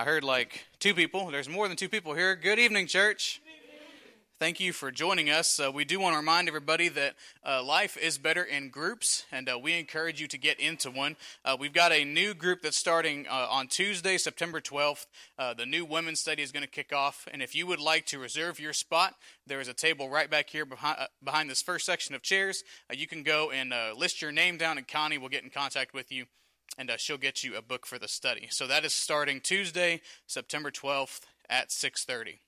I heard like two people. There's more than two people here. Good evening, church. Thank you for joining us. Uh, we do want to remind everybody that uh, life is better in groups, and uh, we encourage you to get into one. Uh, we've got a new group that's starting uh, on Tuesday, September 12th. Uh, the new women's study is going to kick off, and if you would like to reserve your spot, there is a table right back here behind, behind this first section of chairs. you can go and list your name down, and Connie will get in contact with you and uh, she'll get you a book for the study. So that is starting Tuesday, September 12th at 6:30.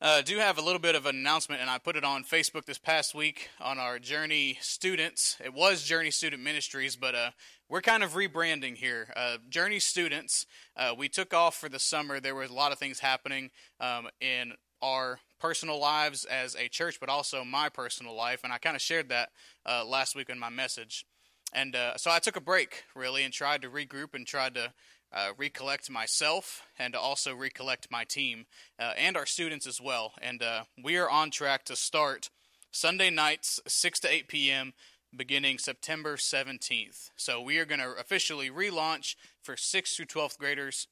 Uh, do have a little bit of an announcement, and I put it on Facebook this past week on our Journey students. It was Journey Student Ministries, but uh, we're kind of rebranding here. Uh, Journey students, uh, we took off for the summer. There was a lot of things happening um, in our personal lives as a church, but also my personal life, and I kind of shared that uh, last week in my message. And uh, so I took a break, really, and tried to regroup and tried to uh, recollect myself and also recollect my team uh, and our students as well. And uh, we are on track to start Sunday nights, 6 to 8 p.m., beginning September 17th. So we are going to officially relaunch for 6th through 12th graders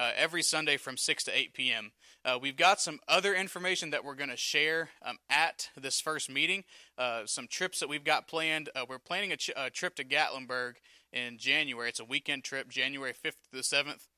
uh, every Sunday from 6 to 8 p.m. Uh, we've got some other information that we're going to share um, at this first meeting. Uh, some trips that we've got planned. Uh, we're planning a, ch- a, trip to Gatlinburg in January. It's a weekend trip, January 5th to the 7th.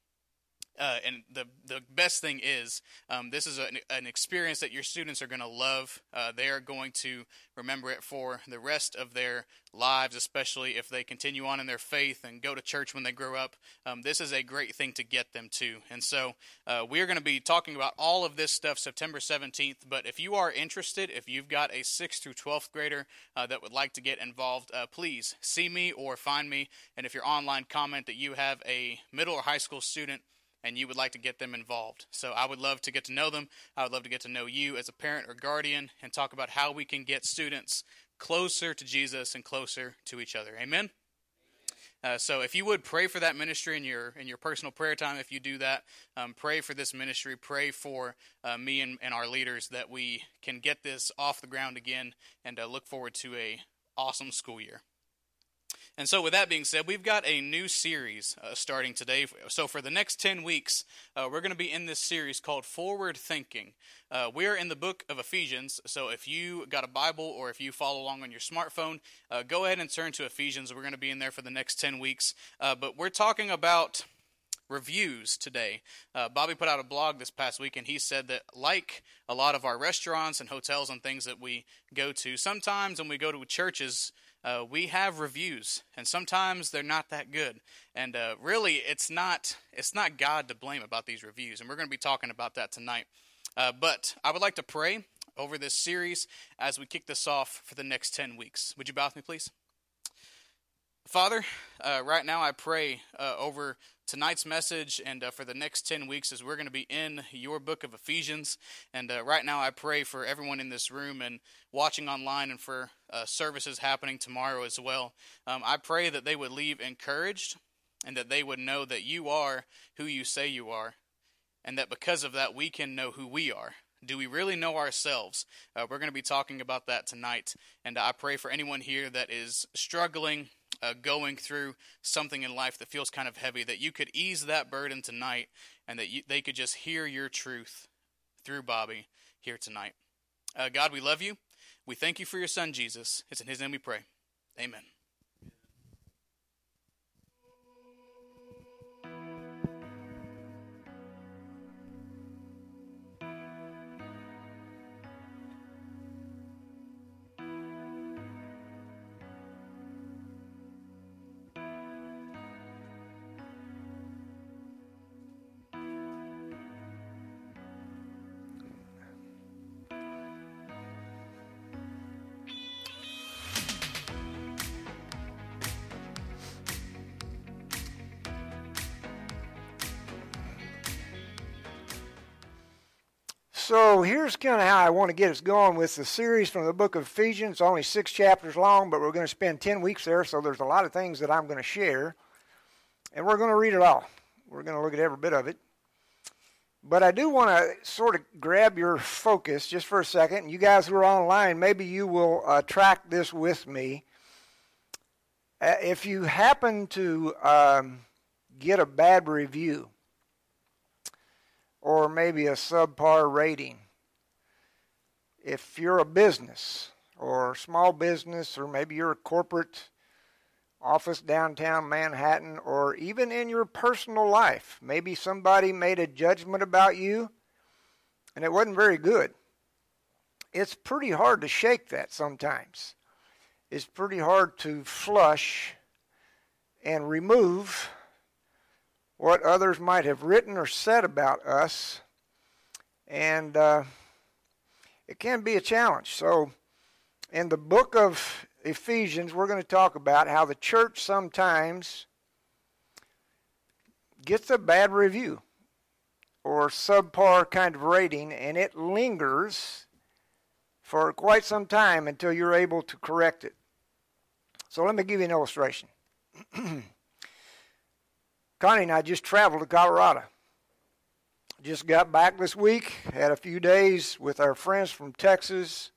Uh, and the the best thing is, um, this is an, an, experience that your students are going to love. Uh, they are going to remember it for the rest of their lives, especially if they continue on in their faith and go to church when they grow up. Um, this is a great thing to get them to. And so uh, we are going to be talking about all of this stuff September 17th. But if you are interested, if you've got a 6th through 12th grader uh, that would like to get involved, uh, please see me or find me. And if you're online, comment that you have a middle or high school student and you would like to get them involved. So I would love to get to know them. I would love to get to know you as a parent or guardian and talk about how we can get students closer to Jesus and closer to each other. Amen. Uh, so if you would pray for that ministry in your in your personal prayer time, if you do that, um, pray for this ministry. Pray for uh, me and, and, our leaders that we can get this off the ground again, and uh, look forward to a awesome school year. And so, with that being said, we've got a new series uh, starting today. So, for the next 10 weeks, uh, we're going to be in this series called Forward Thinking. Uh, we're in the book of Ephesians. So, if you got a Bible or if you follow along on your smartphone, uh, go ahead and turn to Ephesians. We're going to be in there for the next 10 weeks. Uh, but we're talking about reviews today. Uh, Bobby put out a blog this past week, and he said that, like a lot of our restaurants and hotels and things that we go to, sometimes when we go to churches, uh, we have reviews, and sometimes they're not that good. And uh, really, it's not it's not God to blame about these reviews, and we're going to be talking about that tonight. Uh, but I would like to pray over this series as we kick this off for the next ten weeks. Would you bow with me, please? Father, uh, right now I pray uh, over tonight's message and uh, for the next 10 weeks as we're going to be in your book of Ephesians. And uh, right now, I pray for everyone in this room and watching online and for uh, services happening tomorrow as well. Um, I pray that they would leave encouraged and that they would know that you are who you say you are, and that because of that, we can know who we are. Do we really know ourselves? Uh, we're going to be talking about that tonight. And I pray for anyone here that is struggling uh, going through something in life that feels kind of heavy, that you could ease that burden tonight and that you, they could just hear your truth through Bobby here tonight. Uh, God, we love you. We thank you for your son, Jesus. It's in his name we pray. Amen. So here's kind of how I want to get us going with the series from the book of Ephesians. It's only six chapters long, but we're going to spend 10 weeks there, so there's a lot of things that I'm going to share. And we're going to read it all. We're going to look at every bit of it. But I do want to sort of grab your focus just for a second. You guys who are online, maybe you will uh, track this with me. Uh, if you happen to um, get a bad review, or maybe a subpar rating. If you're a business or small business, or maybe you're a corporate office downtown Manhattan, or even in your personal life, maybe somebody made a judgment about you and it wasn't very good. It's pretty hard to shake that sometimes. It's pretty hard to flush and remove what others might have written or said about us. And uh, it can be a challenge. So, in the book of Ephesians, we're going to talk about how the church sometimes gets a bad review or subpar kind of rating, and it lingers for quite some time until you're able to correct it. So let me give you an illustration. Connie and I just traveled to Colorado. Just got back this week, had a few days with our friends from Texas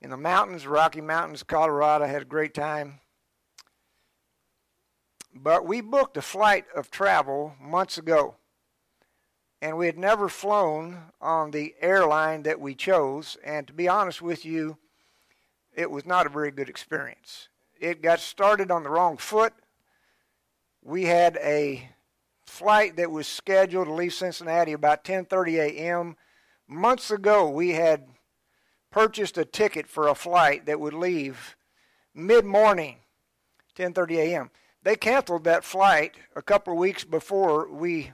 in the mountains, Rocky Mountains, Colorado. Had a great time. But we booked a flight of travel months ago and we had never flown on the airline that we chose. And to be honest with you, it was not a very good experience. It got started on the wrong foot. We had a flight that was scheduled to leave Cincinnati about 10:30 a.m. Months ago, we had purchased a ticket for a flight that would leave mid-morning, 10:30 a.m. They canceled that flight a couple of weeks before we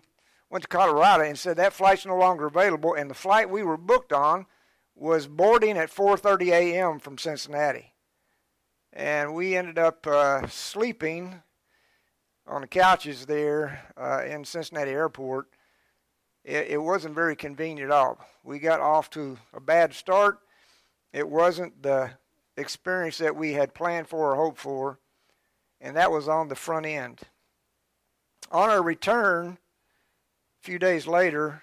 went to Colorado and said that flight's no longer available, and the flight we were booked on was boarding at 4:30 a.m. from Cincinnati, and we ended up uh, sleeping on the couches there uh, in Cincinnati Airport. It, it wasn't very convenient at all. We got off to a bad start. It wasn't the experience that we had planned for or hoped for, and that was on the front end. On our return, a few days later,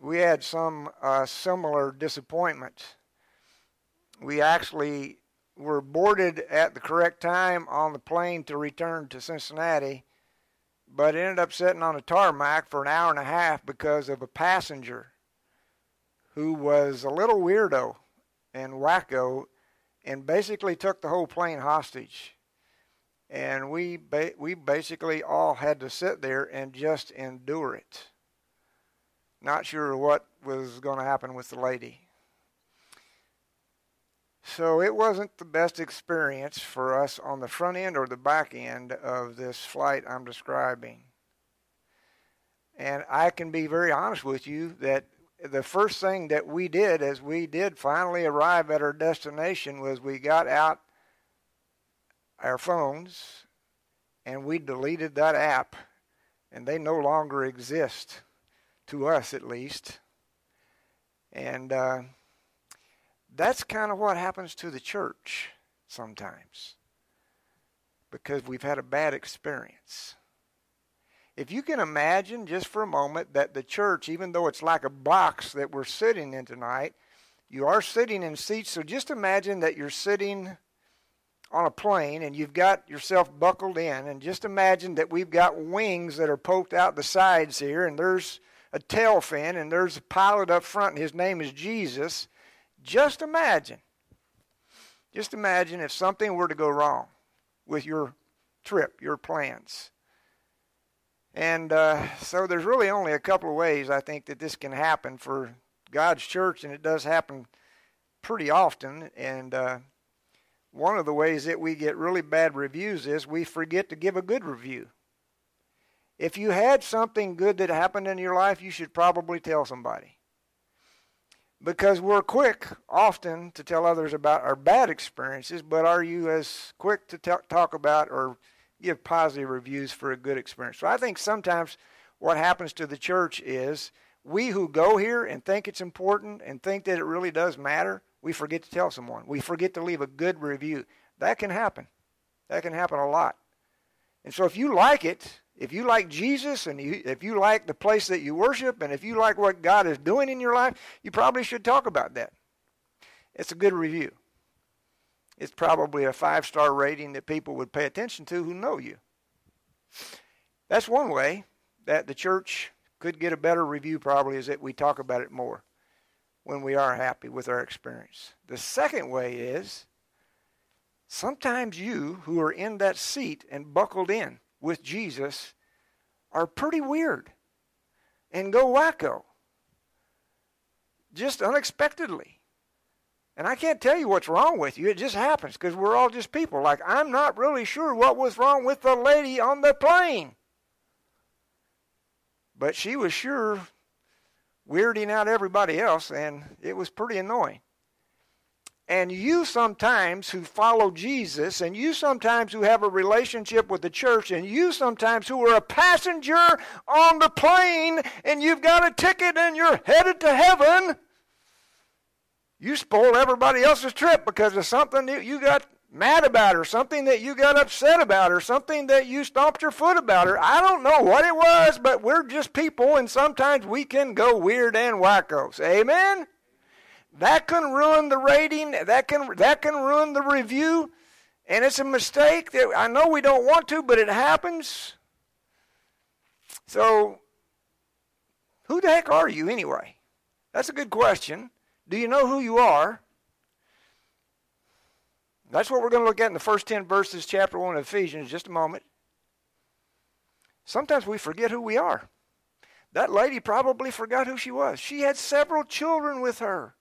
we had some uh, similar disappointments. We actually were boarded at the correct time on the plane to return to Cincinnati, but ended up sitting on a tarmac for an hour and a half because of a passenger who was a little weirdo and wacko and basically took the whole plane hostage and we ba- we basically all had to sit there and just endure it. Not sure what was going to happen with the lady. So it wasn't the best experience for us on the front end or the back end of this flight I'm describing. And I can be very honest with you that the first thing that we did as we did finally arrive at our destination was we got out our phones and we deleted that app and they no longer exist to us at least and uh, that's kind of what happens to the church sometimes because we've had a bad experience if you can imagine just for a moment that the church even though it's like a box that we're sitting in tonight you are sitting in seats so just imagine that you're sitting on a plane and you've got yourself buckled in, and just imagine that we've got wings that are poked out the sides here, and there's a tail fin, and there's a pilot up front, and his name is Jesus. Just imagine. Just imagine if something were to go wrong with your trip, your plans. And uh, so there's really only a couple of ways I think that this can happen for God's church, and it does happen pretty often. And uh, one of the ways that we get really bad reviews is we forget to give a good review. If you had something good that happened in your life, you should probably tell somebody. Because we're quick often to tell others about our bad experiences, but are you as quick to t- talk about or give positive reviews for a good experience? So I think sometimes what happens to the church is we who go here and think it's important and think that it really does matter, we forget to tell someone. We forget to leave a good review. That can happen. That can happen a lot. And so if you like it, if you like Jesus and you, if you like the place that you worship and if you like what God is doing in your life, you probably should talk about that. It's a good review. It's probably a five star rating that people would pay attention to who know you. That's one way that the church could get a better review probably is that we talk about it more when we are happy with our experience. The second way is sometimes you who are in that seat and buckled in with Jesus are pretty weird and go wacko just unexpectedly. And I can't tell you what's wrong with you. It just happens because we're all just people. Like, I'm not really sure what was wrong with the lady on the plane. But she was sure weirding out everybody else, and it was pretty annoying. And you sometimes who follow Jesus, and you sometimes who have a relationship with the church, and you sometimes who are a passenger on the plane, and you've got a ticket and you're headed to heaven, you spoil everybody else's trip because of something that you got mad about or something that you got upset about or something that you stomped your foot about or I don't know what it was, but we're just people and sometimes we can go weird and wackos. Amen? That can ruin the rating, that can that can ruin the review. And it's a mistake that I know we don't want to, but it happens. So who the heck are you anyway? That's a good question. Do you know who you are? That's what we're going to look at in the first 10 verses, chapter 1 of Ephesians, just a moment. Sometimes we forget who we are. That lady probably forgot who she was. She had several children with her.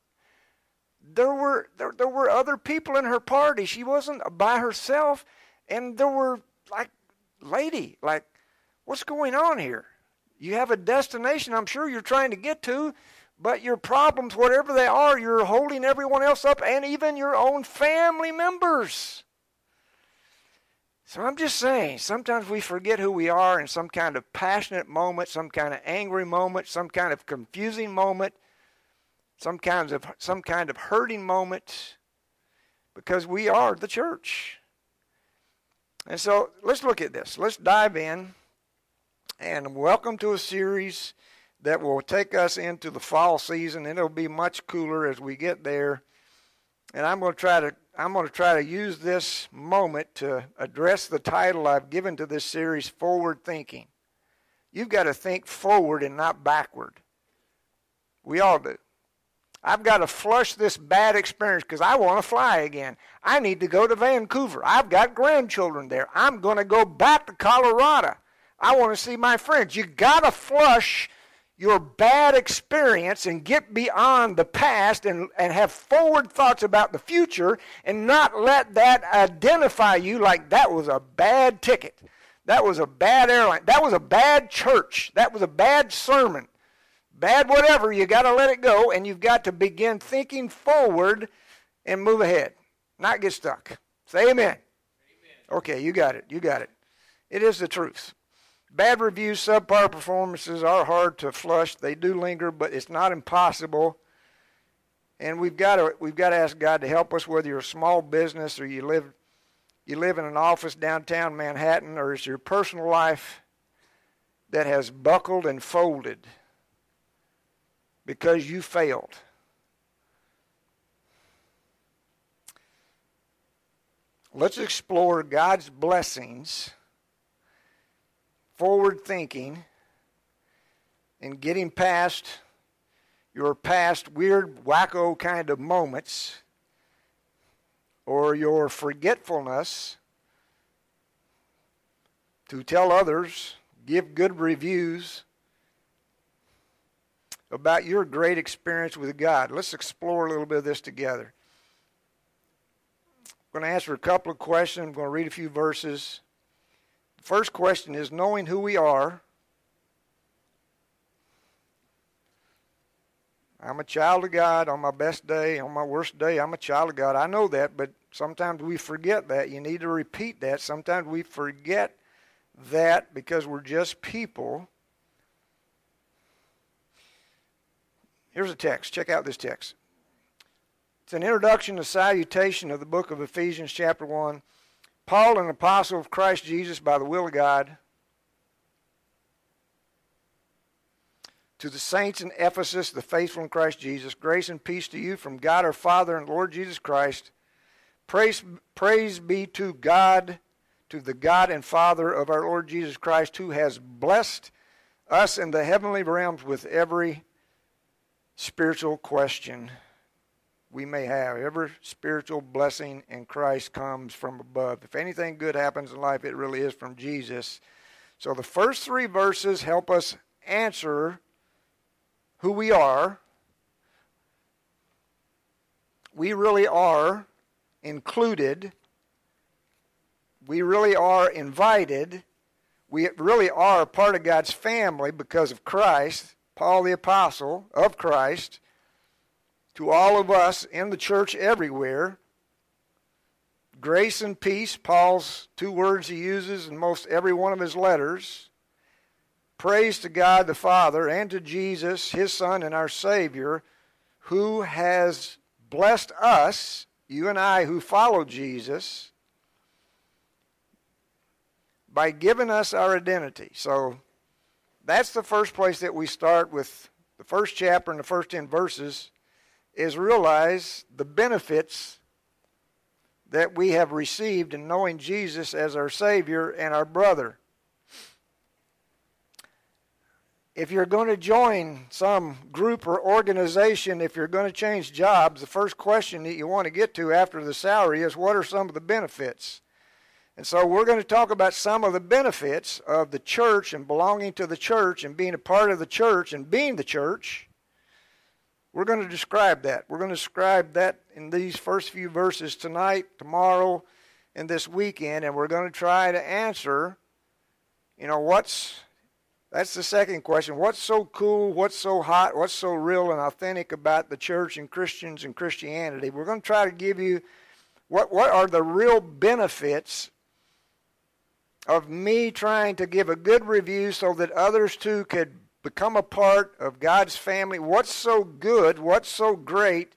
There were there, there were other people in her party. She wasn't by herself, and there were like, lady, like, what's going on here? You have a destination I'm sure you're trying to get to, but your problems, whatever they are, you're holding everyone else up and even your own family members. So I'm just saying, sometimes we forget who we are in some kind of passionate moment, some kind of angry moment, some kind of confusing moment, some kinds of some kind of hurting moment because we are the church. And so let's look at this. Let's dive in and welcome to a series that will take us into the fall season it'll be much cooler as we get there. And I'm going to try to I'm going to try to use this moment to address the title I've given to this series forward thinking. You've got to think forward and not backward. We all do. I've got to flush this bad experience because I want to fly again. I need to go to Vancouver. I've got grandchildren there. I'm going to go back to Colorado. I want to see my friends. You got to flush your bad experience and get beyond the past and, and have forward thoughts about the future and not let that identify you like that was a bad ticket. That was a bad airline. That was a bad church. That was a bad sermon. Bad whatever, you got to let it go and you've got to begin thinking forward and move ahead, not get stuck. Say amen. amen. Okay, you got it. You got it. It is the truth. Bad reviews, subpar performances are hard to flush. They do linger, but it's not impossible. And we've got to we've got to ask God to help us. Whether you're a small business or you live you live in an office downtown Manhattan, or it's your personal life that has buckled and folded because you failed. Let's explore God's blessings forward thinking and getting past your past weird, wacko kind of moments or your forgetfulness to tell others, give good reviews about your great experience with God. Let's explore a little bit of this together. I'm going to answer a couple of questions. I'm going to read a few verses. The First question is knowing who we are. I'm a child of God on my best day, on my worst day, I'm a child of God. I know that, but sometimes we forget that. You need to repeat that. Sometimes we forget that because we're just people. Here's a text. Check out this text. It's an introduction to salutation of the book of Ephesians, chapter 1. Paul, an apostle of Christ Jesus by the will of God, to the saints in Ephesus, the faithful in Christ Jesus, grace and peace to you from God our Father and Lord Jesus Christ. Praise, praise be to God, to the God and Father of our Lord Jesus Christ, who has blessed us in the heavenly realms with every spiritual question we may have. Every spiritual blessing in Christ comes from above. If anything good happens in life, it really is from Jesus. So the first three verses help us answer who we are. We really are included. We really are invited. We really are part of God's family because of Christ, Paul the Apostle of Christ to all of us in the church everywhere. Grace and peace, Paul's two words he uses in most every one of his letters. Praise to God the Father and to Jesus, his Son and our Savior, who has blessed us, you and I who follow Jesus, by giving us our identity. So that's the first place that we start with the first chapter and the first 10 verses is realize the benefits that we have received in knowing Jesus as our Savior and our brother. If you're going to join some group or organization, if you're going to change jobs, the first question that you want to get to after the salary is what are some of the benefits? And so we're going to talk about some of the benefits of the church and belonging to the church and being a part of the church and being the church. We're going to describe that. We're going to describe that in these first few verses tonight, tomorrow, and this weekend, and we're going to try to answer, you know, what's that's the second question. What's so cool? What's so hot? What's so real and authentic about the church and Christians and Christianity? We're going to try to give you what what are the real benefits of me trying to give a good review so that others too could become a part of God's family. What's so good, what's so great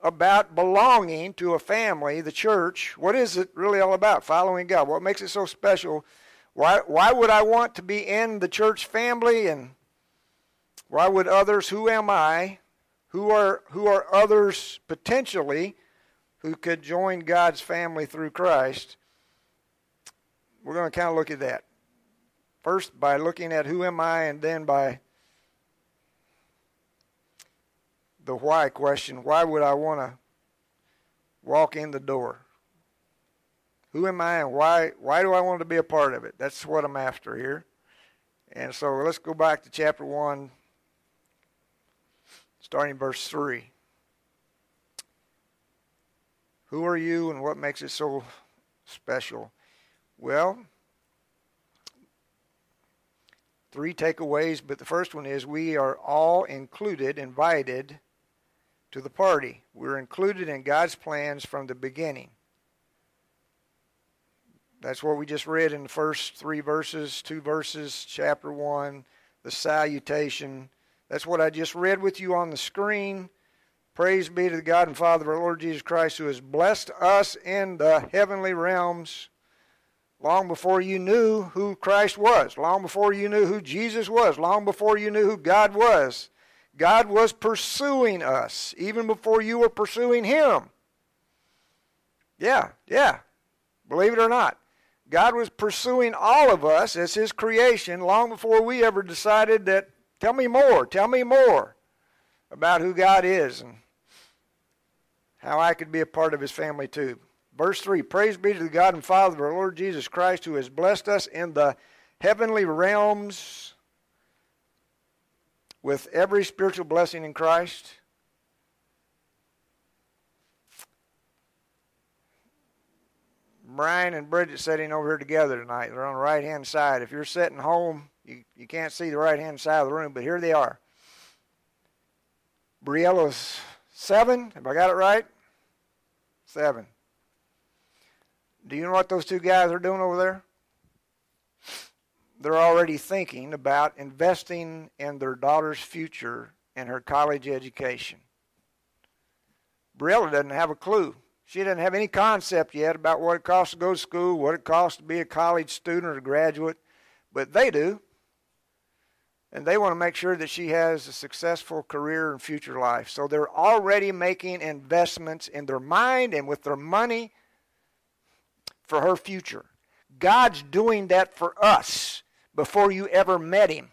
about belonging to a family, the church? What is it really all about? Following God. What makes it so special? Why, why would I want to be in the church family? And why would others, who am I? Who are, who are others potentially who could join God's family through Christ? We're going to kind of look at that. First, by looking at who am I, and then by the why question why would I want to walk in the door? Who am I, and why, why do I want to be a part of it? That's what I'm after here. And so let's go back to chapter 1, starting verse 3. Who are you, and what makes it so special? Well, three takeaways, but the first one is we are all included, invited to the party. We're included in God's plans from the beginning. That's what we just read in the first three verses, two verses, chapter 1, the salutation. That's what I just read with you on the screen. Praise be to the God and Father of our Lord Jesus Christ, who has blessed us in the heavenly realms long before you knew who Christ was, long before you knew who Jesus was, long before you knew who God was. God was pursuing us even before you were pursuing Him. Yeah, yeah. Believe it or not. God was pursuing all of us as His creation long before we ever decided that, tell me more, tell me more about who God is and how I could be a part of His family too. Verse 3 Praise be to the God and Father of our Lord Jesus Christ, who has blessed us in the heavenly realms with every spiritual blessing in Christ. Brian and Bridget sitting over here together tonight. They're on the right hand side. If you're sitting home, you, you can't see the right hand side of the room, but here they are. Briella's seven. Have I got it right? Seven. Do you know what those two guys are doing over there? They're already thinking about investing in their daughter's future and her college education. Briella doesn't have a clue. She doesn't have any concept yet about what it costs to go to school, what it costs to be a college student or graduate, but they do. And they want to make sure that she has a successful career and future life. So they're already making investments in their mind and with their money for her future. God's doing that for us before you ever met Him.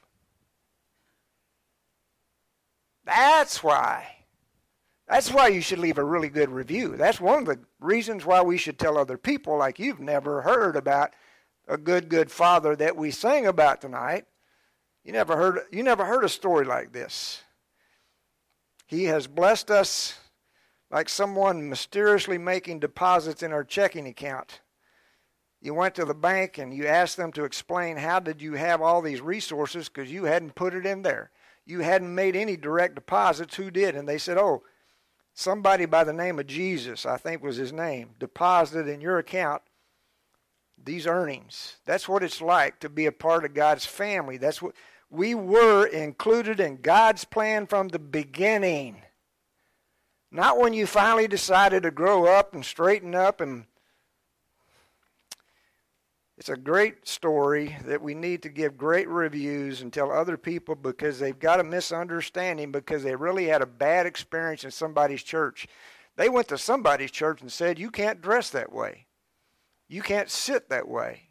That's why. That's why you should leave a really good review. That's one of the reasons why we should tell other people, like you've never heard about a good, good father that we sang about tonight. You never heard you never heard a story like this. He has blessed us like someone mysteriously making deposits in our checking account. You went to the bank and you asked them to explain how did you have all these resources because you hadn't put it in there. You hadn't made any direct deposits. Who did? And they said, "Oh, somebody by the name of Jesus, I think was his name, deposited in your account these earnings. That's what it's like to be a part of God's family. That's what we were included in God's plan from the beginning. Not when you finally decided to grow up and straighten up and it's a great story that we need to give great reviews and tell other people because they've got a misunderstanding because they really had a bad experience in somebody's church. They went to somebody's church and said, You can't dress that way. You can't sit that way.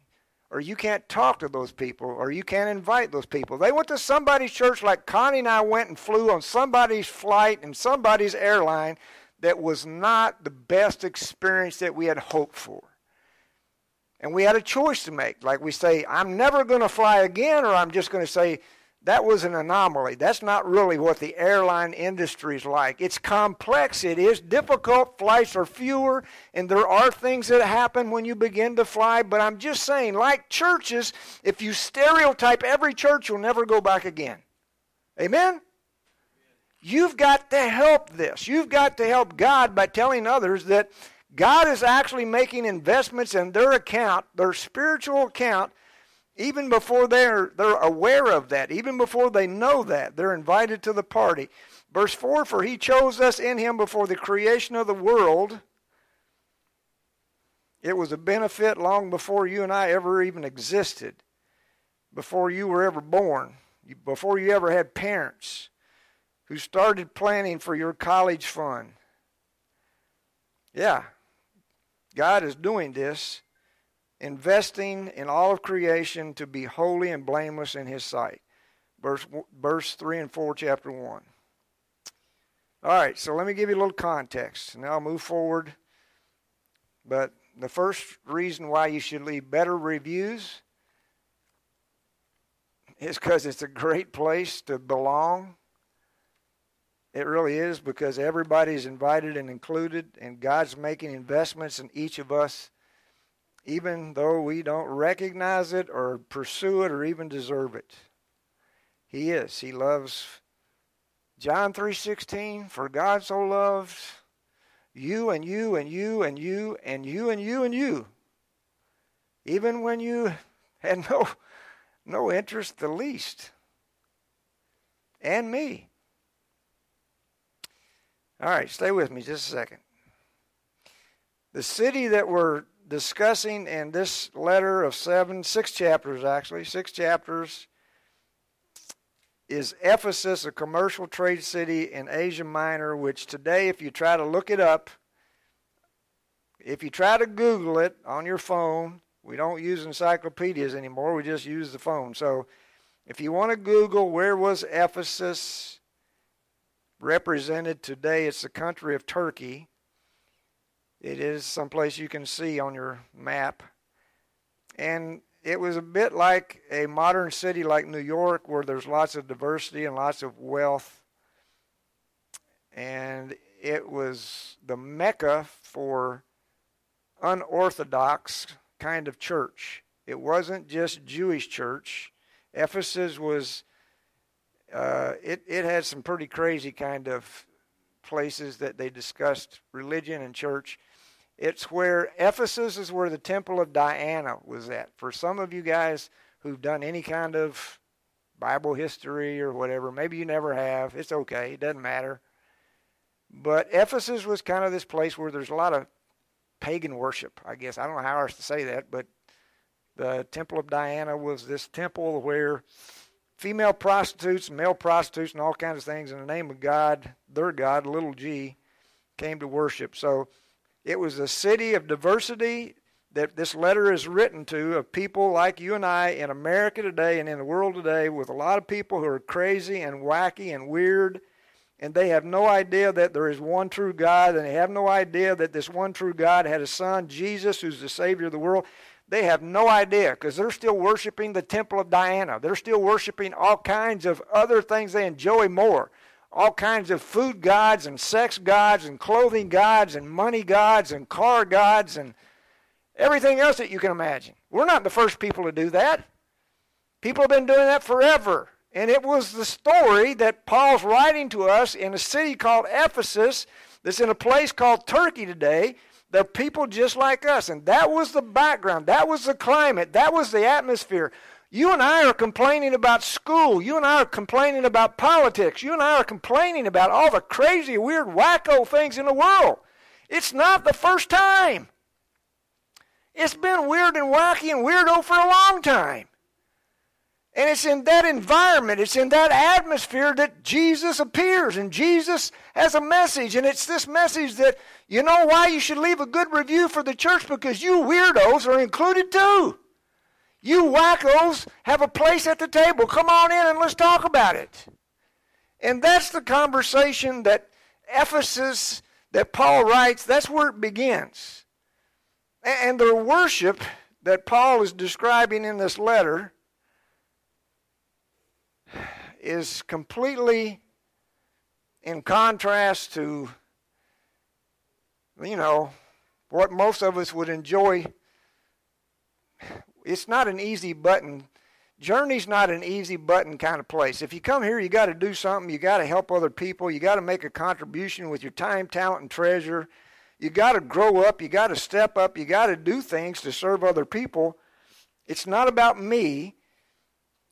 Or you can't talk to those people. Or you can't invite those people. They went to somebody's church like Connie and I went and flew on somebody's flight and somebody's airline that was not the best experience that we had hoped for. And we had a choice to make. Like we say, I'm never going to fly again, or I'm just going to say, that was an anomaly. That's not really what the airline industry is like. It's complex, it is difficult. Flights are fewer, and there are things that happen when you begin to fly. But I'm just saying, like churches, if you stereotype every church, you'll never go back again. Amen? You've got to help this. You've got to help God by telling others that God is actually making investments in their account, their spiritual account, even before they're, they're aware of that, even before they know that. They're invited to the party. Verse 4 For he chose us in him before the creation of the world. It was a benefit long before you and I ever even existed, before you were ever born, before you ever had parents who started planning for your college fund. Yeah, God is doing this, investing in all of creation to be holy and blameless in His sight. Verse, verse 3 and 4, chapter 1. All right, so let me give you a little context, Now I'll move forward. But the first reason why you should leave better reviews is because it's a great place to belong it really is because everybody's invited and included, and God's making investments in each of us, even though we don't recognize it or pursue it or even deserve it. He is. He loves. John 3:16 For God so loved you and you and you and you and you and you and you even when you had no no interest the least and me all right, stay with me just a second. The city that we're discussing in this letter of seven, six chapters actually, six chapters, is Ephesus, a commercial trade city in Asia Minor, which today, if you try to look it up, if you try to Google it on your phone, we don't use encyclopedias anymore, we just use the phone. So if you want to Google where was Ephesus, represented today. It's the country of Turkey. It is someplace you can see on your map. And it was a bit like a modern city like New York where there's lots of diversity and lots of wealth. And it was the mecca for unorthodox kind of church. It wasn't just Jewish church. Ephesus was uh, it, it had some pretty crazy kind of places that they discussed religion and church. It's where Ephesus is where the temple of Diana was at. For some of you guys who've done any kind of Bible history or whatever, maybe you never have. It's okay, it doesn't matter. But Ephesus was kind of this place where there's a lot of pagan worship, I guess. I don't know how else to say that, but the Temple of Diana was this temple where female prostitutes, male prostitutes, and all kinds of things in the name of God, their God, little g, came to worship. So it was a city of diversity that this letter is written to of people like you and I in America today and in the world today with a lot of people who are crazy and wacky and weird and they have no idea that there is one true God, and they have no idea that this one true God had a son, Jesus, who's the Savior of the world. They have no idea because they're still worshiping the temple of Diana. They're still worshiping all kinds of other things they enjoy more. All kinds of food gods and sex gods and clothing gods and money gods and car gods and everything else that you can imagine. We're not the first people to do that. People have been doing that forever. And it was the story that Paul's writing to us in a city called Ephesus that's in a place called Turkey today. They're people just like us. And that was the background. That was the climate. That was the atmosphere. You and I are complaining about school. You and I are complaining about politics. You and I are complaining about all the crazy, weird, wacko things in the world. It's not the first time. It's been weird and wacky and weirdo for a long time. And it's in that environment, it's in that atmosphere that Jesus appears. And Jesus has a message. And it's this message that you know why you should leave a good review for the church? Because you weirdos are included too. You wackos have a place at the table. Come on in and let's talk about it. And that's the conversation that Ephesus, that Paul writes, that's where it begins. And the worship that Paul is describing in this letter is completely in contrast to, you know, what most of us would enjoy. It's not an easy button. Journey's not an easy button kind of place. If you come here, you got to do something. You got to help other people. You got to make a contribution with your time, talent, and treasure. You got to grow up. You got to step up. You got to do things to serve other people. It's not about me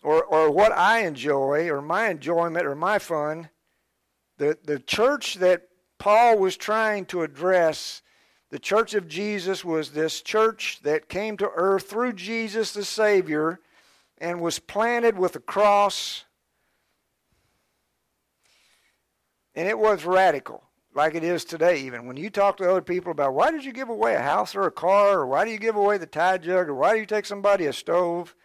or, or what I enjoy or my enjoyment or my fun. The, the church that Paul was trying to address, the church of Jesus, was this church that came to earth through Jesus the Savior and was planted with a cross. And it was radical, like it is today, even. When you talk to other people about why did you give away a house or a car, or why do you give away the tide jug, or why do you take somebody a stove,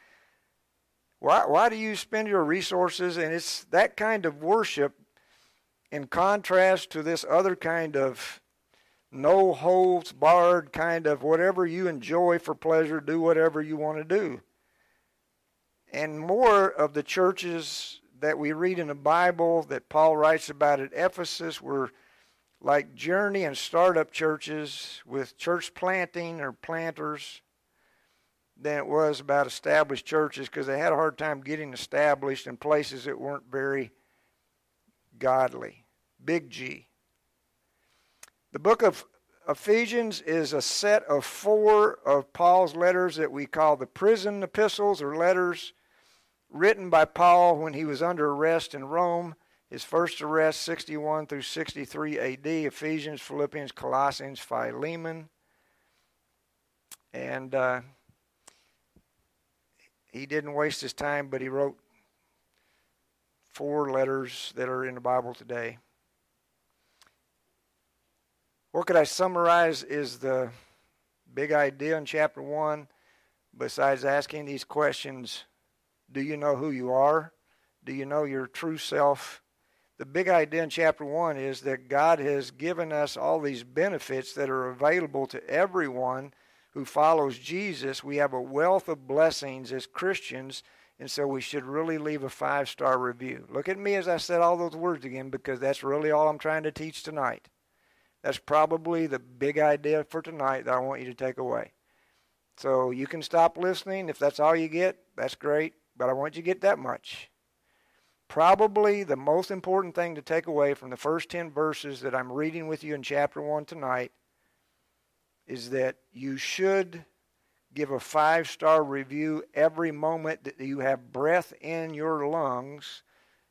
why, why do you spend your resources? And it's that kind of worship in contrast to this other kind of no holds barred kind of whatever you enjoy for pleasure, do whatever you want to do. And more of the churches that we read in the Bible that Paul writes about at Ephesus were like journey and startup churches with church planting or planters than it was about established churches because they had a hard time getting established in places that weren't very godly. Big G. The book of Ephesians is a set of four of Paul's letters that we call the prison epistles or letters written by Paul when he was under arrest in Rome. His first arrest, 61 through 63 AD, Ephesians, Philippians, Colossians, Philemon. And uh, he didn't waste his time, but he wrote four letters that are in the Bible today. What could I summarize is the big idea in chapter 1, besides asking these questions Do you know who you are? Do you know your true self? The big idea in chapter 1 is that God has given us all these benefits that are available to everyone who follows Jesus, we have a wealth of blessings as Christians, and so we should really leave a five star review. Look at me as I said all those words again because that's really all I'm trying to teach tonight. That's probably the big idea for tonight that I want you to take away. So you can stop listening. If that's all you get, that's great, but I want you to get that much. Probably the most important thing to take away from the first 10 verses that I'm reading with you in chapter 1 tonight is that you should give a five star review every moment that you have breath in your lungs.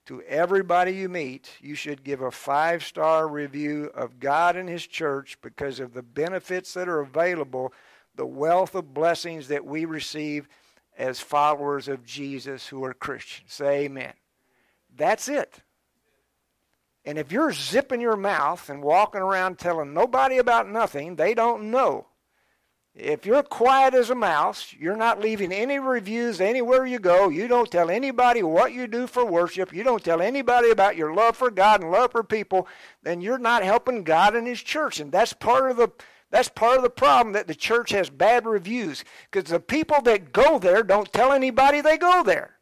To everybody you meet, you should give a five star review of God and His church because of the benefits that are available, the wealth of blessings that we receive as followers of Jesus who are Christians. Say amen. That's it. And if you're zipping your mouth and walking around telling nobody about nothing, they don't know. If you're quiet as a mouse, you're not leaving any reviews anywhere you go, you don't tell anybody what you do for worship, you don't tell anybody about your love for God and love for people, then you're not helping God and His church. And that's part of the that's part of the problem that the church has bad reviews because the people that go there don't tell anybody they go there.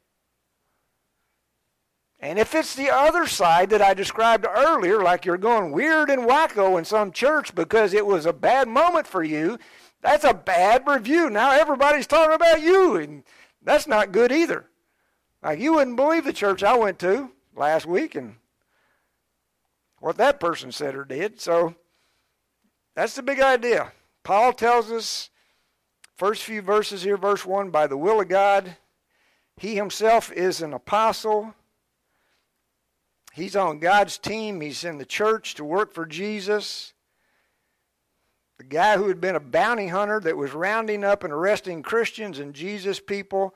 And if it's the other side that I described earlier, like you're going weird and wacko in some church because it was a bad moment for you, that's a bad review. Now everybody's talking about you, and that's not good either. Like you wouldn't believe the church I went to last week and what that person said or did. So that's the big idea. Paul tells us, first few verses here, verse 1, by the will of God, he himself is an apostle. He's on God's team. He's in the church to work for Jesus. The guy who had been a bounty hunter that was rounding up and arresting Christians and Jesus people,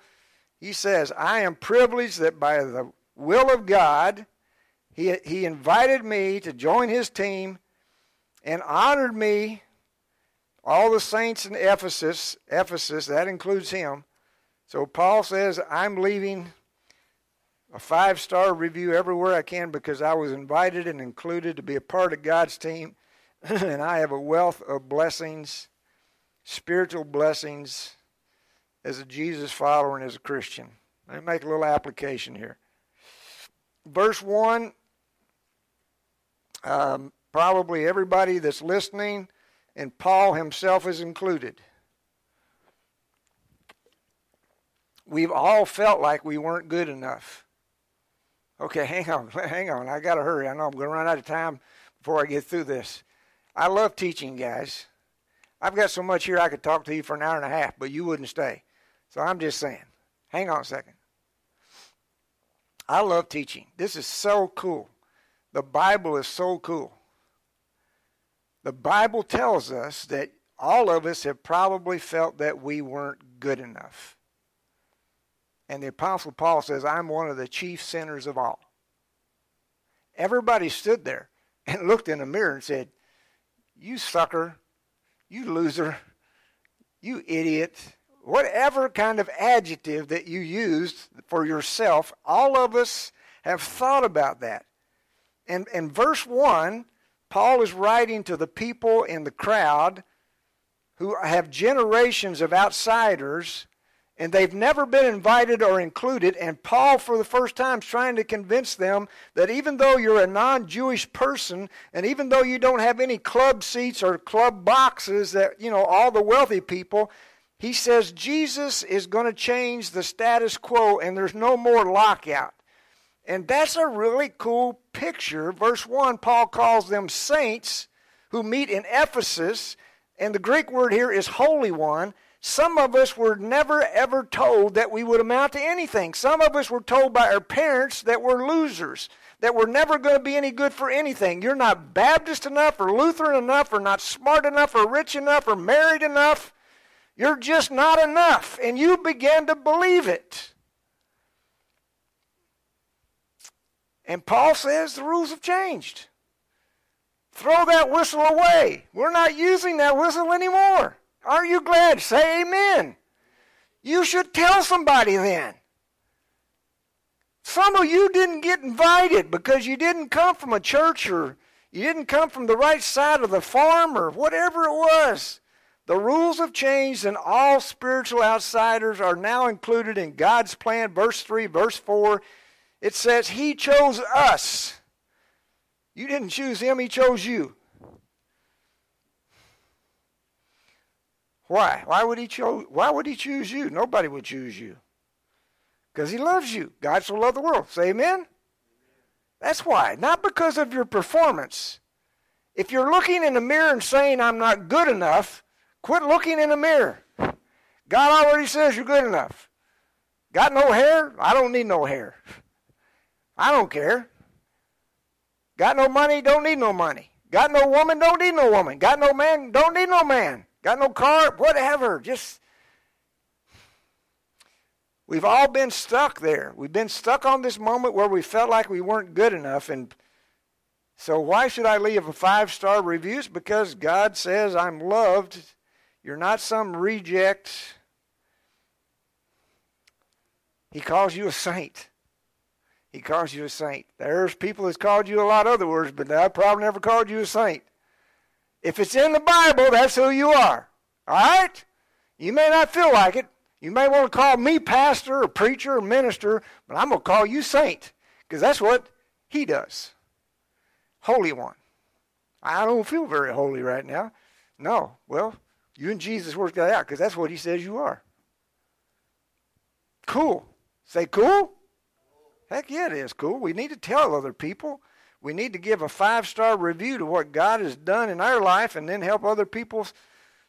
he says, I am privileged that by the will of God, he, he invited me to join his team and honored me, all the saints in Ephesus, Ephesus, that includes him. So Paul says, I'm leaving a five star review everywhere I can because I was invited and included to be a part of God's team. and I have a wealth of blessings, spiritual blessings, as a Jesus follower and as a Christian. Let me make a little application here. Verse 1 um, probably everybody that's listening, and Paul himself is included. We've all felt like we weren't good enough. Okay, hang on, hang on. I got to hurry. I know I'm going to run out of time before I get through this. I love teaching, guys. I've got so much here I could talk to you for an hour and a half, but you wouldn't stay. So I'm just saying. Hang on a second. I love teaching. This is so cool. The Bible is so cool. The Bible tells us that all of us have probably felt that we weren't good enough. And the Apostle Paul says, I'm one of the chief sinners of all. Everybody stood there and looked in the mirror and said, You sucker, you loser, you idiot, whatever kind of adjective that you used for yourself, all of us have thought about that. And, in verse 1 Paul is writing to the people in the crowd who have generations of outsiders and they've never been invited or included. And Paul, for the first time, is trying to convince them that even though you're a non Jewish person, and even though you don't have any club seats or club boxes that, you know, all the wealthy people, he says Jesus is going to change the status quo and there's no more lockout. And that's a really cool picture. Verse 1, Paul calls them saints who meet in Ephesus, and the Greek word here is Holy One. Some of us were never ever told that we would amount to anything. Some of us were told by our parents that we're losers, that we're never going to be any good for anything. You're not Baptist enough, or Lutheran enough, or not smart enough, or rich enough, or married enough. You're just not enough. And you began to believe it. And Paul says the rules have changed. Throw that whistle away. We're not using that whistle anymore. Are you glad? Say amen. You should tell somebody then. Some of you didn't get invited because you didn't come from a church or you didn't come from the right side of the farm or whatever it was. The rules have changed, and all spiritual outsiders are now included in God's plan. Verse 3, verse 4 it says he chose us. You didn't choose him, he chose you. Why? Why would he choose why would he choose you? Nobody would choose you. Because he loves you. God so loved the world. Say amen? That's why. Not because of your performance. If you're looking in the mirror and saying, I'm not good enough, quit looking in the mirror. God already says you're good enough. Got no hair? I don't need no hair. I don't care. Got no money, don't need no money. Got no woman, don't need no woman. Got no man, don't need no man. Got no car, whatever. Just We've all been stuck there. We've been stuck on this moment where we felt like we weren't good enough and so why should I leave a five-star review? Because God says I'm loved. You're not some reject. He calls you a saint. He calls you a saint. There's people that's called you a lot of other words, but I probably never called you a saint. If it's in the Bible, that's who you are. All right? You may not feel like it. You may want to call me pastor or preacher or minister, but I'm going to call you saint because that's what he does. Holy one. I don't feel very holy right now. No. Well, you and Jesus worked that out because that's what he says you are. Cool. Say cool? Heck yeah, it is cool. We need to tell other people. We need to give a five star review to what God has done in our life and then help other people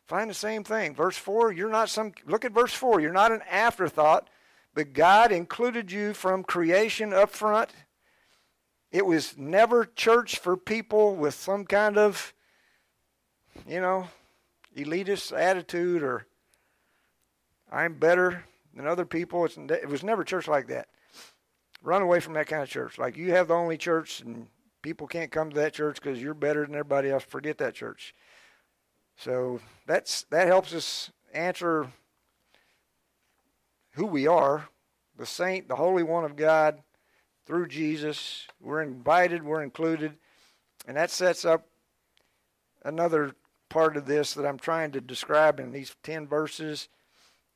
find the same thing. Verse 4, you're not some, look at verse 4, you're not an afterthought, but God included you from creation up front. It was never church for people with some kind of, you know, elitist attitude or I'm better than other people. It's, it was never church like that. Run away from that kind of church. Like you have the only church and people can't come to that church because you're better than everybody else. Forget that church. So that's that helps us answer who we are, the saint, the holy one of God, through Jesus. We're invited, we're included, and that sets up another part of this that I'm trying to describe in these 10 verses.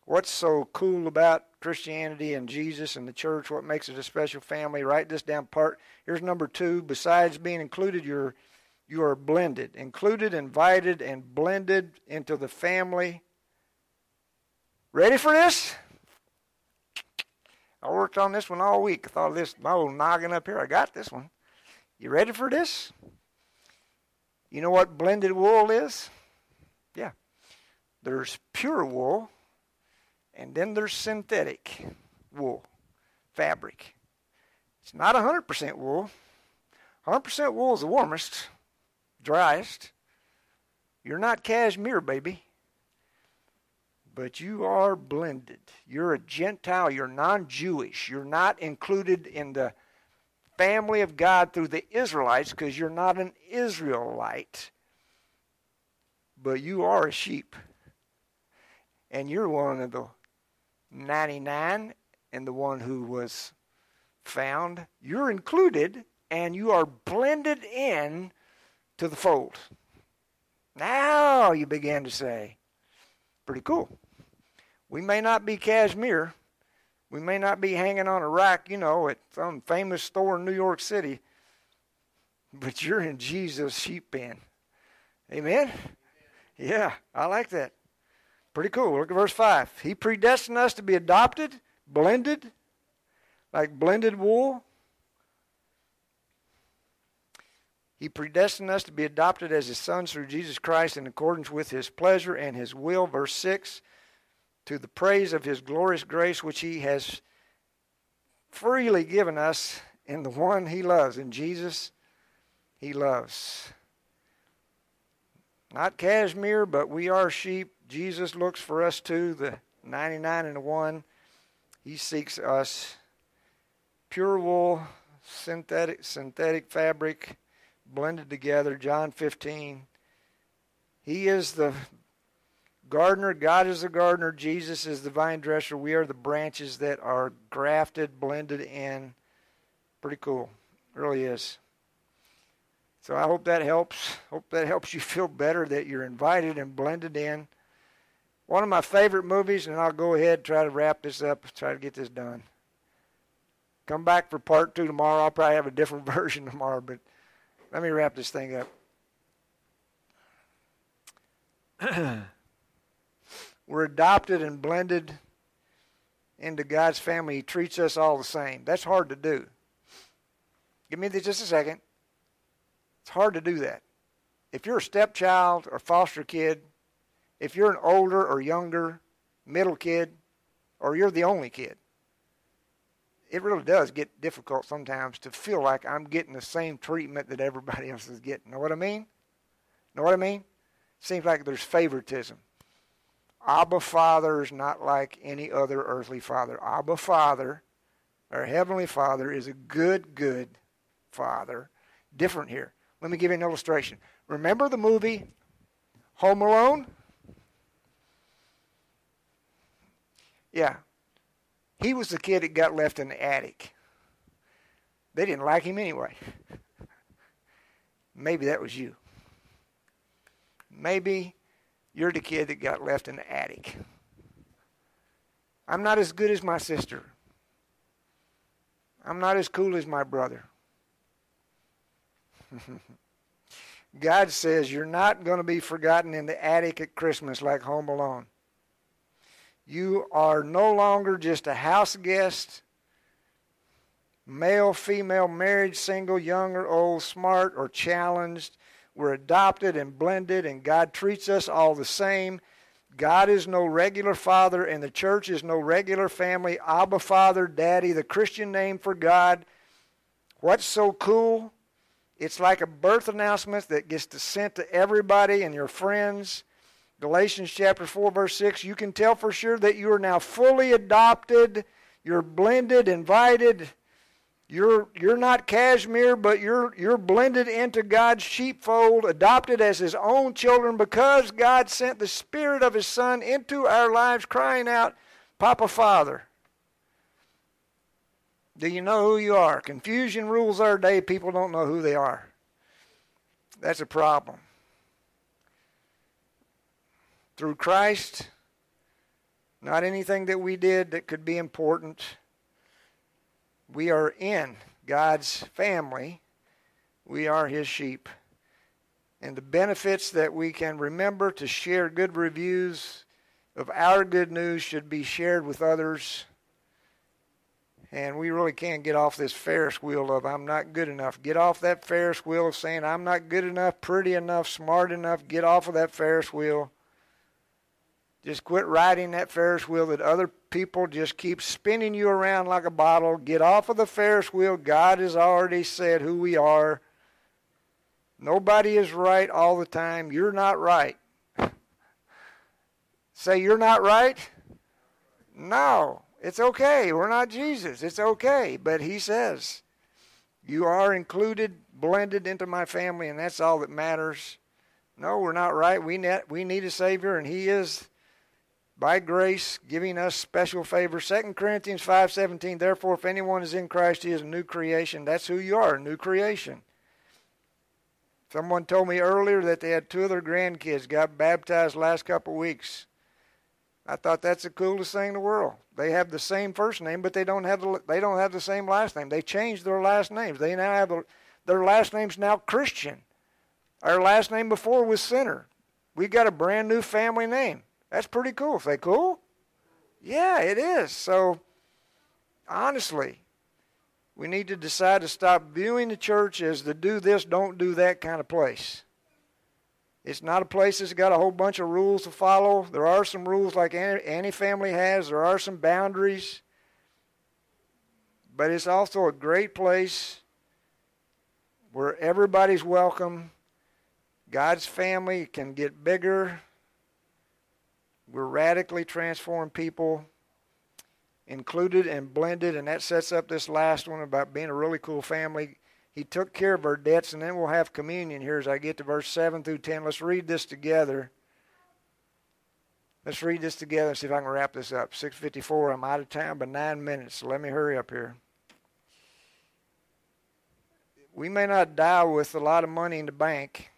What's so cool about Christianity and Jesus and the church? What makes it a special family? Write this down part. Here's number two. Besides being included, you're you are blended, included, invited, and blended into the family. Ready for this? I worked on this one all week. I thought this my old noggin up here. I got this one. You ready for this? You know what blended wool is? Yeah. There's pure wool and then there's synthetic wool, fabric. It's not 100% wool. 100% wool is the warmest, driest. You're not cashmere, baby. But you are blended. You're a Gentile. You're non Jewish. You're not included in the family of God through the Israelites because you're not an Israelite. But you are a sheep. And you're one of the 99 and the one who was found, you're included and you are blended in to the fold. Now you begin to say, pretty cool. We may not be cashmere. We may not be hanging on a rack, you know, at some famous store in New York City, but you're in Jesus' sheep pen. Amen? Yeah, I like that. Pretty cool. Look at verse 5. He predestined us to be adopted, blended, like blended wool. He predestined us to be adopted as his sons through Jesus Christ in accordance with his pleasure and his will. Verse 6 To the praise of his glorious grace, which he has freely given us in the one he loves, in Jesus he loves. Not cashmere, but we are sheep Jesus looks for us too, the 99 and the 1. He seeks us. Pure wool, synthetic synthetic fabric blended together, John 15. He is the gardener, God is the gardener, Jesus is the vine dresser. We are the branches that are grafted, blended in. Pretty cool. really is. So I hope that helps. Hope that helps you feel better that you're invited and blended in. One of my favorite movies, and I'll go ahead and try to wrap this up, try to get this done. Come back for part two tomorrow. I'll probably have a different version tomorrow, but let me wrap this thing up. We're adopted and blended into God's family. He treats us all the same. That's hard to do. Give me just a second. It's hard to do that. If you're a stepchild or foster kid, if you're an older or younger, middle kid, or you're the only kid, it really does get difficult sometimes to feel like I'm getting the same treatment that everybody else is getting. Know what I mean? Know what I mean? Seems like there's favoritism. Abba Father is not like any other earthly father. Abba Father, our Heavenly Father, is a good, good Father. Different here. Let me give you an illustration. Remember the movie Home Alone? Yeah. He was the kid that got left in the attic. They didn't like him anyway. Maybe that was you. Maybe you're the kid that got left in the attic. I'm not as good as my sister. I'm not as cool as my brother. God says you're not going to be forgotten in the attic at Christmas like Home Alone. You are no longer just a house guest, male, female, married, single, young or old, smart or challenged. We're adopted and blended, and God treats us all the same. God is no regular father, and the church is no regular family. Abba, Father, Daddy, the Christian name for God. What's so cool? It's like a birth announcement that gets to sent to everybody and your friends. Galatians chapter 4, verse 6, you can tell for sure that you are now fully adopted, you're blended, invited. You're, you're not cashmere, but you're, you're blended into God's sheepfold, adopted as His own children because God sent the Spirit of His Son into our lives, crying out, Papa, Father. Do you know who you are? Confusion rules our day. People don't know who they are. That's a problem. Through Christ, not anything that we did that could be important. We are in God's family. We are His sheep. And the benefits that we can remember to share good reviews of our good news should be shared with others and we really can't get off this Ferris wheel of I'm not good enough. Get off that Ferris wheel of saying I'm not good enough, pretty enough, smart enough. Get off of that Ferris wheel. Just quit riding that Ferris wheel that other people just keep spinning you around like a bottle. Get off of the Ferris wheel. God has already said who we are. Nobody is right all the time. You're not right. Say you're not right? No. It's okay. We're not Jesus. It's okay. But he says, You are included, blended into my family, and that's all that matters. No, we're not right. We need, we need a Savior, and He is, by grace, giving us special favor. 2 Corinthians 5.17, Therefore, if anyone is in Christ, he is a new creation. That's who you are, a new creation. Someone told me earlier that they had two of their grandkids got baptized last couple of weeks. I thought that's the coolest thing in the world. They have the same first name, but they don't have the they don't have the same last name. They changed their last names. They now have a, their last name's now Christian. Our last name before was Sinner. We got a brand new family name. That's pretty cool. Is that cool? Yeah, it is. So honestly, we need to decide to stop viewing the church as the do this, don't do that kind of place. It's not a place that's got a whole bunch of rules to follow. There are some rules like any, any family has, there are some boundaries. But it's also a great place where everybody's welcome. God's family can get bigger. We're radically transformed people, included and blended, and that sets up this last one about being a really cool family. He took care of our debts, and then we'll have communion here as I get to verse 7 through 10. Let's read this together. Let's read this together and see if I can wrap this up. 654, I'm out of time by nine minutes, so let me hurry up here. We may not die with a lot of money in the bank,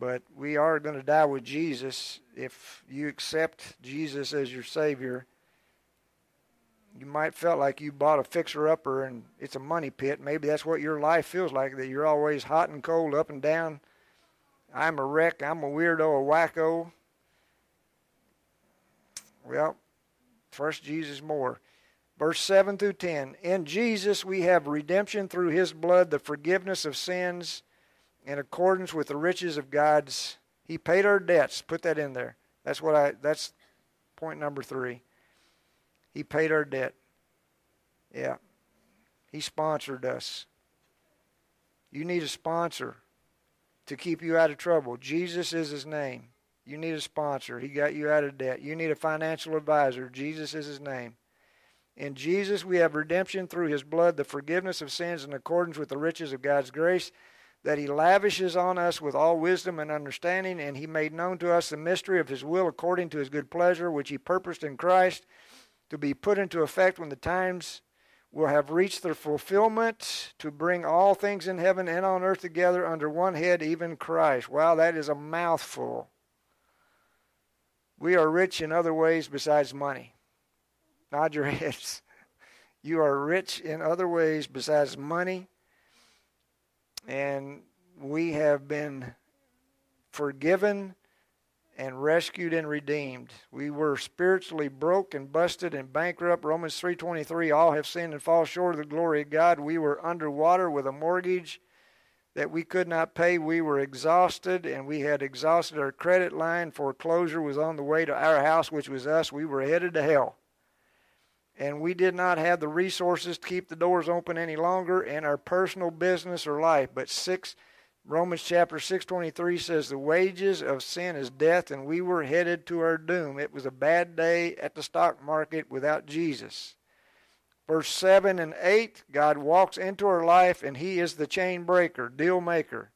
but we are going to die with Jesus if you accept Jesus as your Savior you might felt like you bought a fixer upper and it's a money pit. Maybe that's what your life feels like that you're always hot and cold, up and down. I'm a wreck, I'm a weirdo, a wacko. Well, trust Jesus more. Verse 7 through 10. In Jesus we have redemption through his blood, the forgiveness of sins in accordance with the riches of God's. He paid our debts. Put that in there. That's what I that's point number 3. He paid our debt. Yeah. He sponsored us. You need a sponsor to keep you out of trouble. Jesus is his name. You need a sponsor. He got you out of debt. You need a financial advisor. Jesus is his name. In Jesus, we have redemption through his blood, the forgiveness of sins in accordance with the riches of God's grace. That he lavishes on us with all wisdom and understanding, and he made known to us the mystery of his will according to his good pleasure, which he purposed in Christ to be put into effect when the times will have reached their fulfillment to bring all things in heaven and on earth together under one head, even Christ. Wow, that is a mouthful. We are rich in other ways besides money. Nod your heads. You are rich in other ways besides money and we have been forgiven and rescued and redeemed. We were spiritually broke and busted and bankrupt. Romans 3:23 all have sinned and fall short of the glory of God. We were underwater with a mortgage that we could not pay. We were exhausted and we had exhausted our credit line. Foreclosure was on the way to our house, which was us. We were headed to hell and we did not have the resources to keep the doors open any longer in our personal business or life. But six Romans chapter 623 says the wages of sin is death and we were headed to our doom. It was a bad day at the stock market without Jesus. Verse 7 and 8, God walks into our life and he is the chain breaker, deal maker.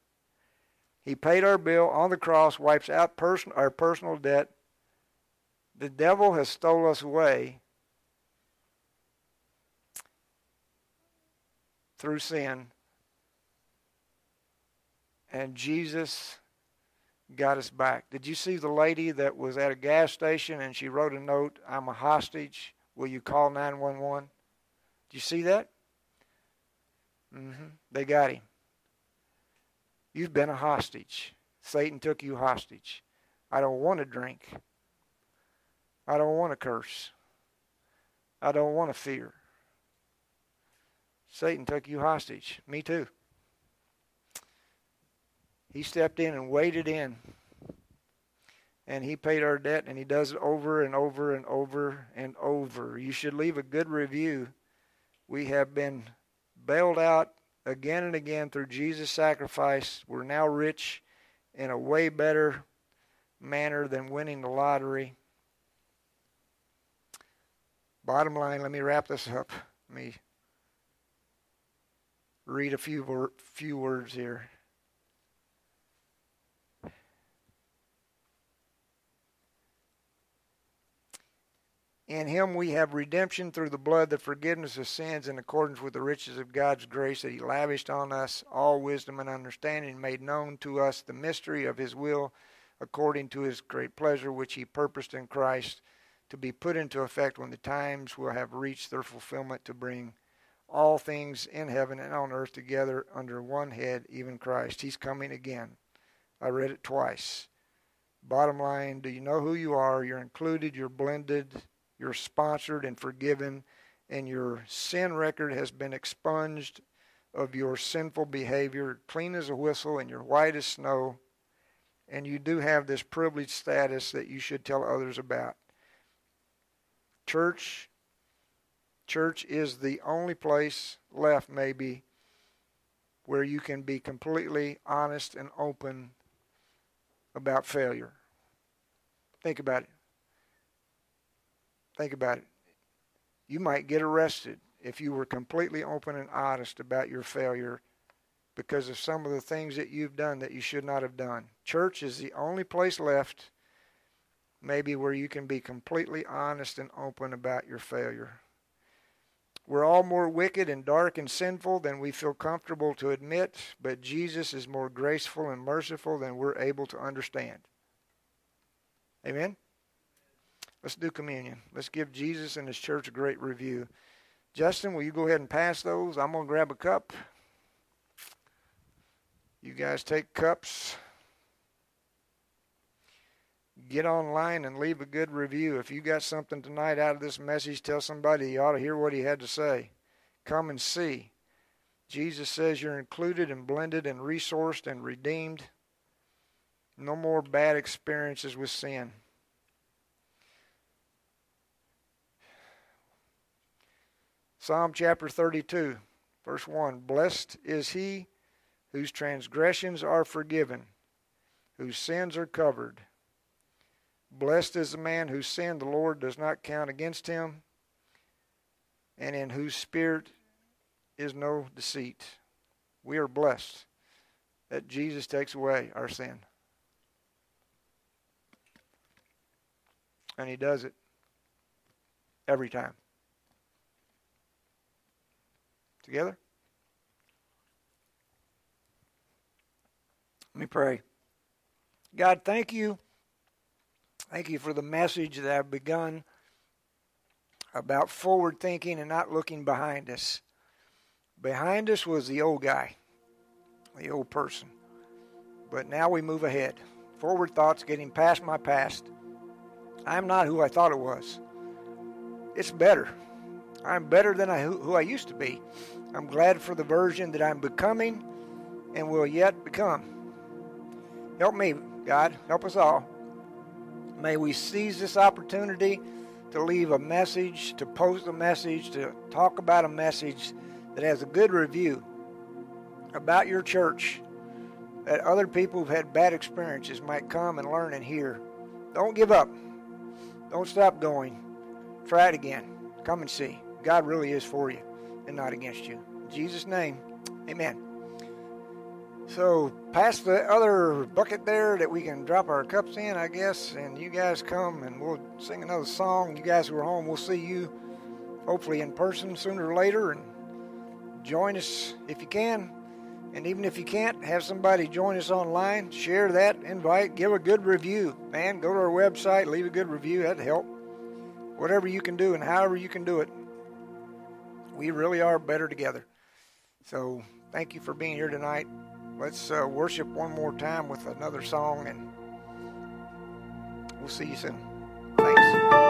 He paid our bill on the cross, wipes out person, our personal debt. The devil has stole us away through sin. And Jesus got us back. Did you see the lady that was at a gas station and she wrote a note, I'm a hostage. Will you call 911? Do you see that? Mm-hmm. They got him. You've been a hostage. Satan took you hostage. I don't want to drink. I don't want to curse. I don't want to fear. Satan took you hostage. Me too. He stepped in and waded in. And he paid our debt, and he does it over and over and over and over. You should leave a good review. We have been bailed out again and again through Jesus' sacrifice. We're now rich in a way better manner than winning the lottery. Bottom line, let me wrap this up. Let me read a few few words here. In him we have redemption through the blood, the forgiveness of sins in accordance with the riches of God's grace that he lavished on us all wisdom and understanding, made known to us the mystery of his will according to his great pleasure, which he purposed in Christ to be put into effect when the times will have reached their fulfillment to bring all things in heaven and on earth together under one head, even Christ. He's coming again. I read it twice. Bottom line, do you know who you are? You're included, you're blended, you're sponsored and forgiven, and your sin record has been expunged of your sinful behavior, clean as a whistle and you're white as snow. And you do have this privileged status that you should tell others about. Church, Church is the only place left, maybe, where you can be completely honest and open about failure. Think about it. Think about it. You might get arrested if you were completely open and honest about your failure because of some of the things that you've done that you should not have done. Church is the only place left, maybe, where you can be completely honest and open about your failure. We're all more wicked and dark and sinful than we feel comfortable to admit, but Jesus is more graceful and merciful than we're able to understand. Amen? Let's do communion. Let's give Jesus and his church a great review. Justin, will you go ahead and pass those? I'm going to grab a cup. You guys take cups get online and leave a good review. If you got something tonight out of this message, tell somebody you ought to hear what he had to say. Come and see. Jesus says you're included and blended and resourced and redeemed. No more bad experiences with sin. Psalm chapter 32, verse 1 Blessed is he whose transgressions are forgiven, whose sins are covered. Blessed is the man whose sin the Lord does not count against him, and in whose spirit is no deceit. We are blessed. that Jesus takes away our sin. And he does it every time. Together? Let me pray. God, thank you. Thank you for the message that I've begun about forward thinking and not looking behind us. Behind us was the old guy, the old person. But now we move ahead. Forward thoughts getting past my past. I'm not who I thought it was. It's better. I'm better than I, who I used to be. I'm glad for the version that I'm becoming and will yet become. Help me, God. Help us all. May we seize this opportunity to leave a message, to post a message, to talk about a message that has a good review about your church that other people who've had bad experiences might come and learn and hear. Don't give up. Don't stop going. Try it again. Come and see. God really is for you and not against you. In Jesus' name, amen. So, pass the other bucket there that we can drop our cups in, I guess, and you guys come and we'll sing another song. You guys who are home, we'll see you hopefully in person sooner or later and join us if you can. And even if you can't, have somebody join us online, share that invite, give a good review. Man, go to our website, leave a good review, that'd help. Whatever you can do and however you can do it, we really are better together. So, thank you for being here tonight. Let's uh, worship one more time with another song, and we'll see you soon. Thanks.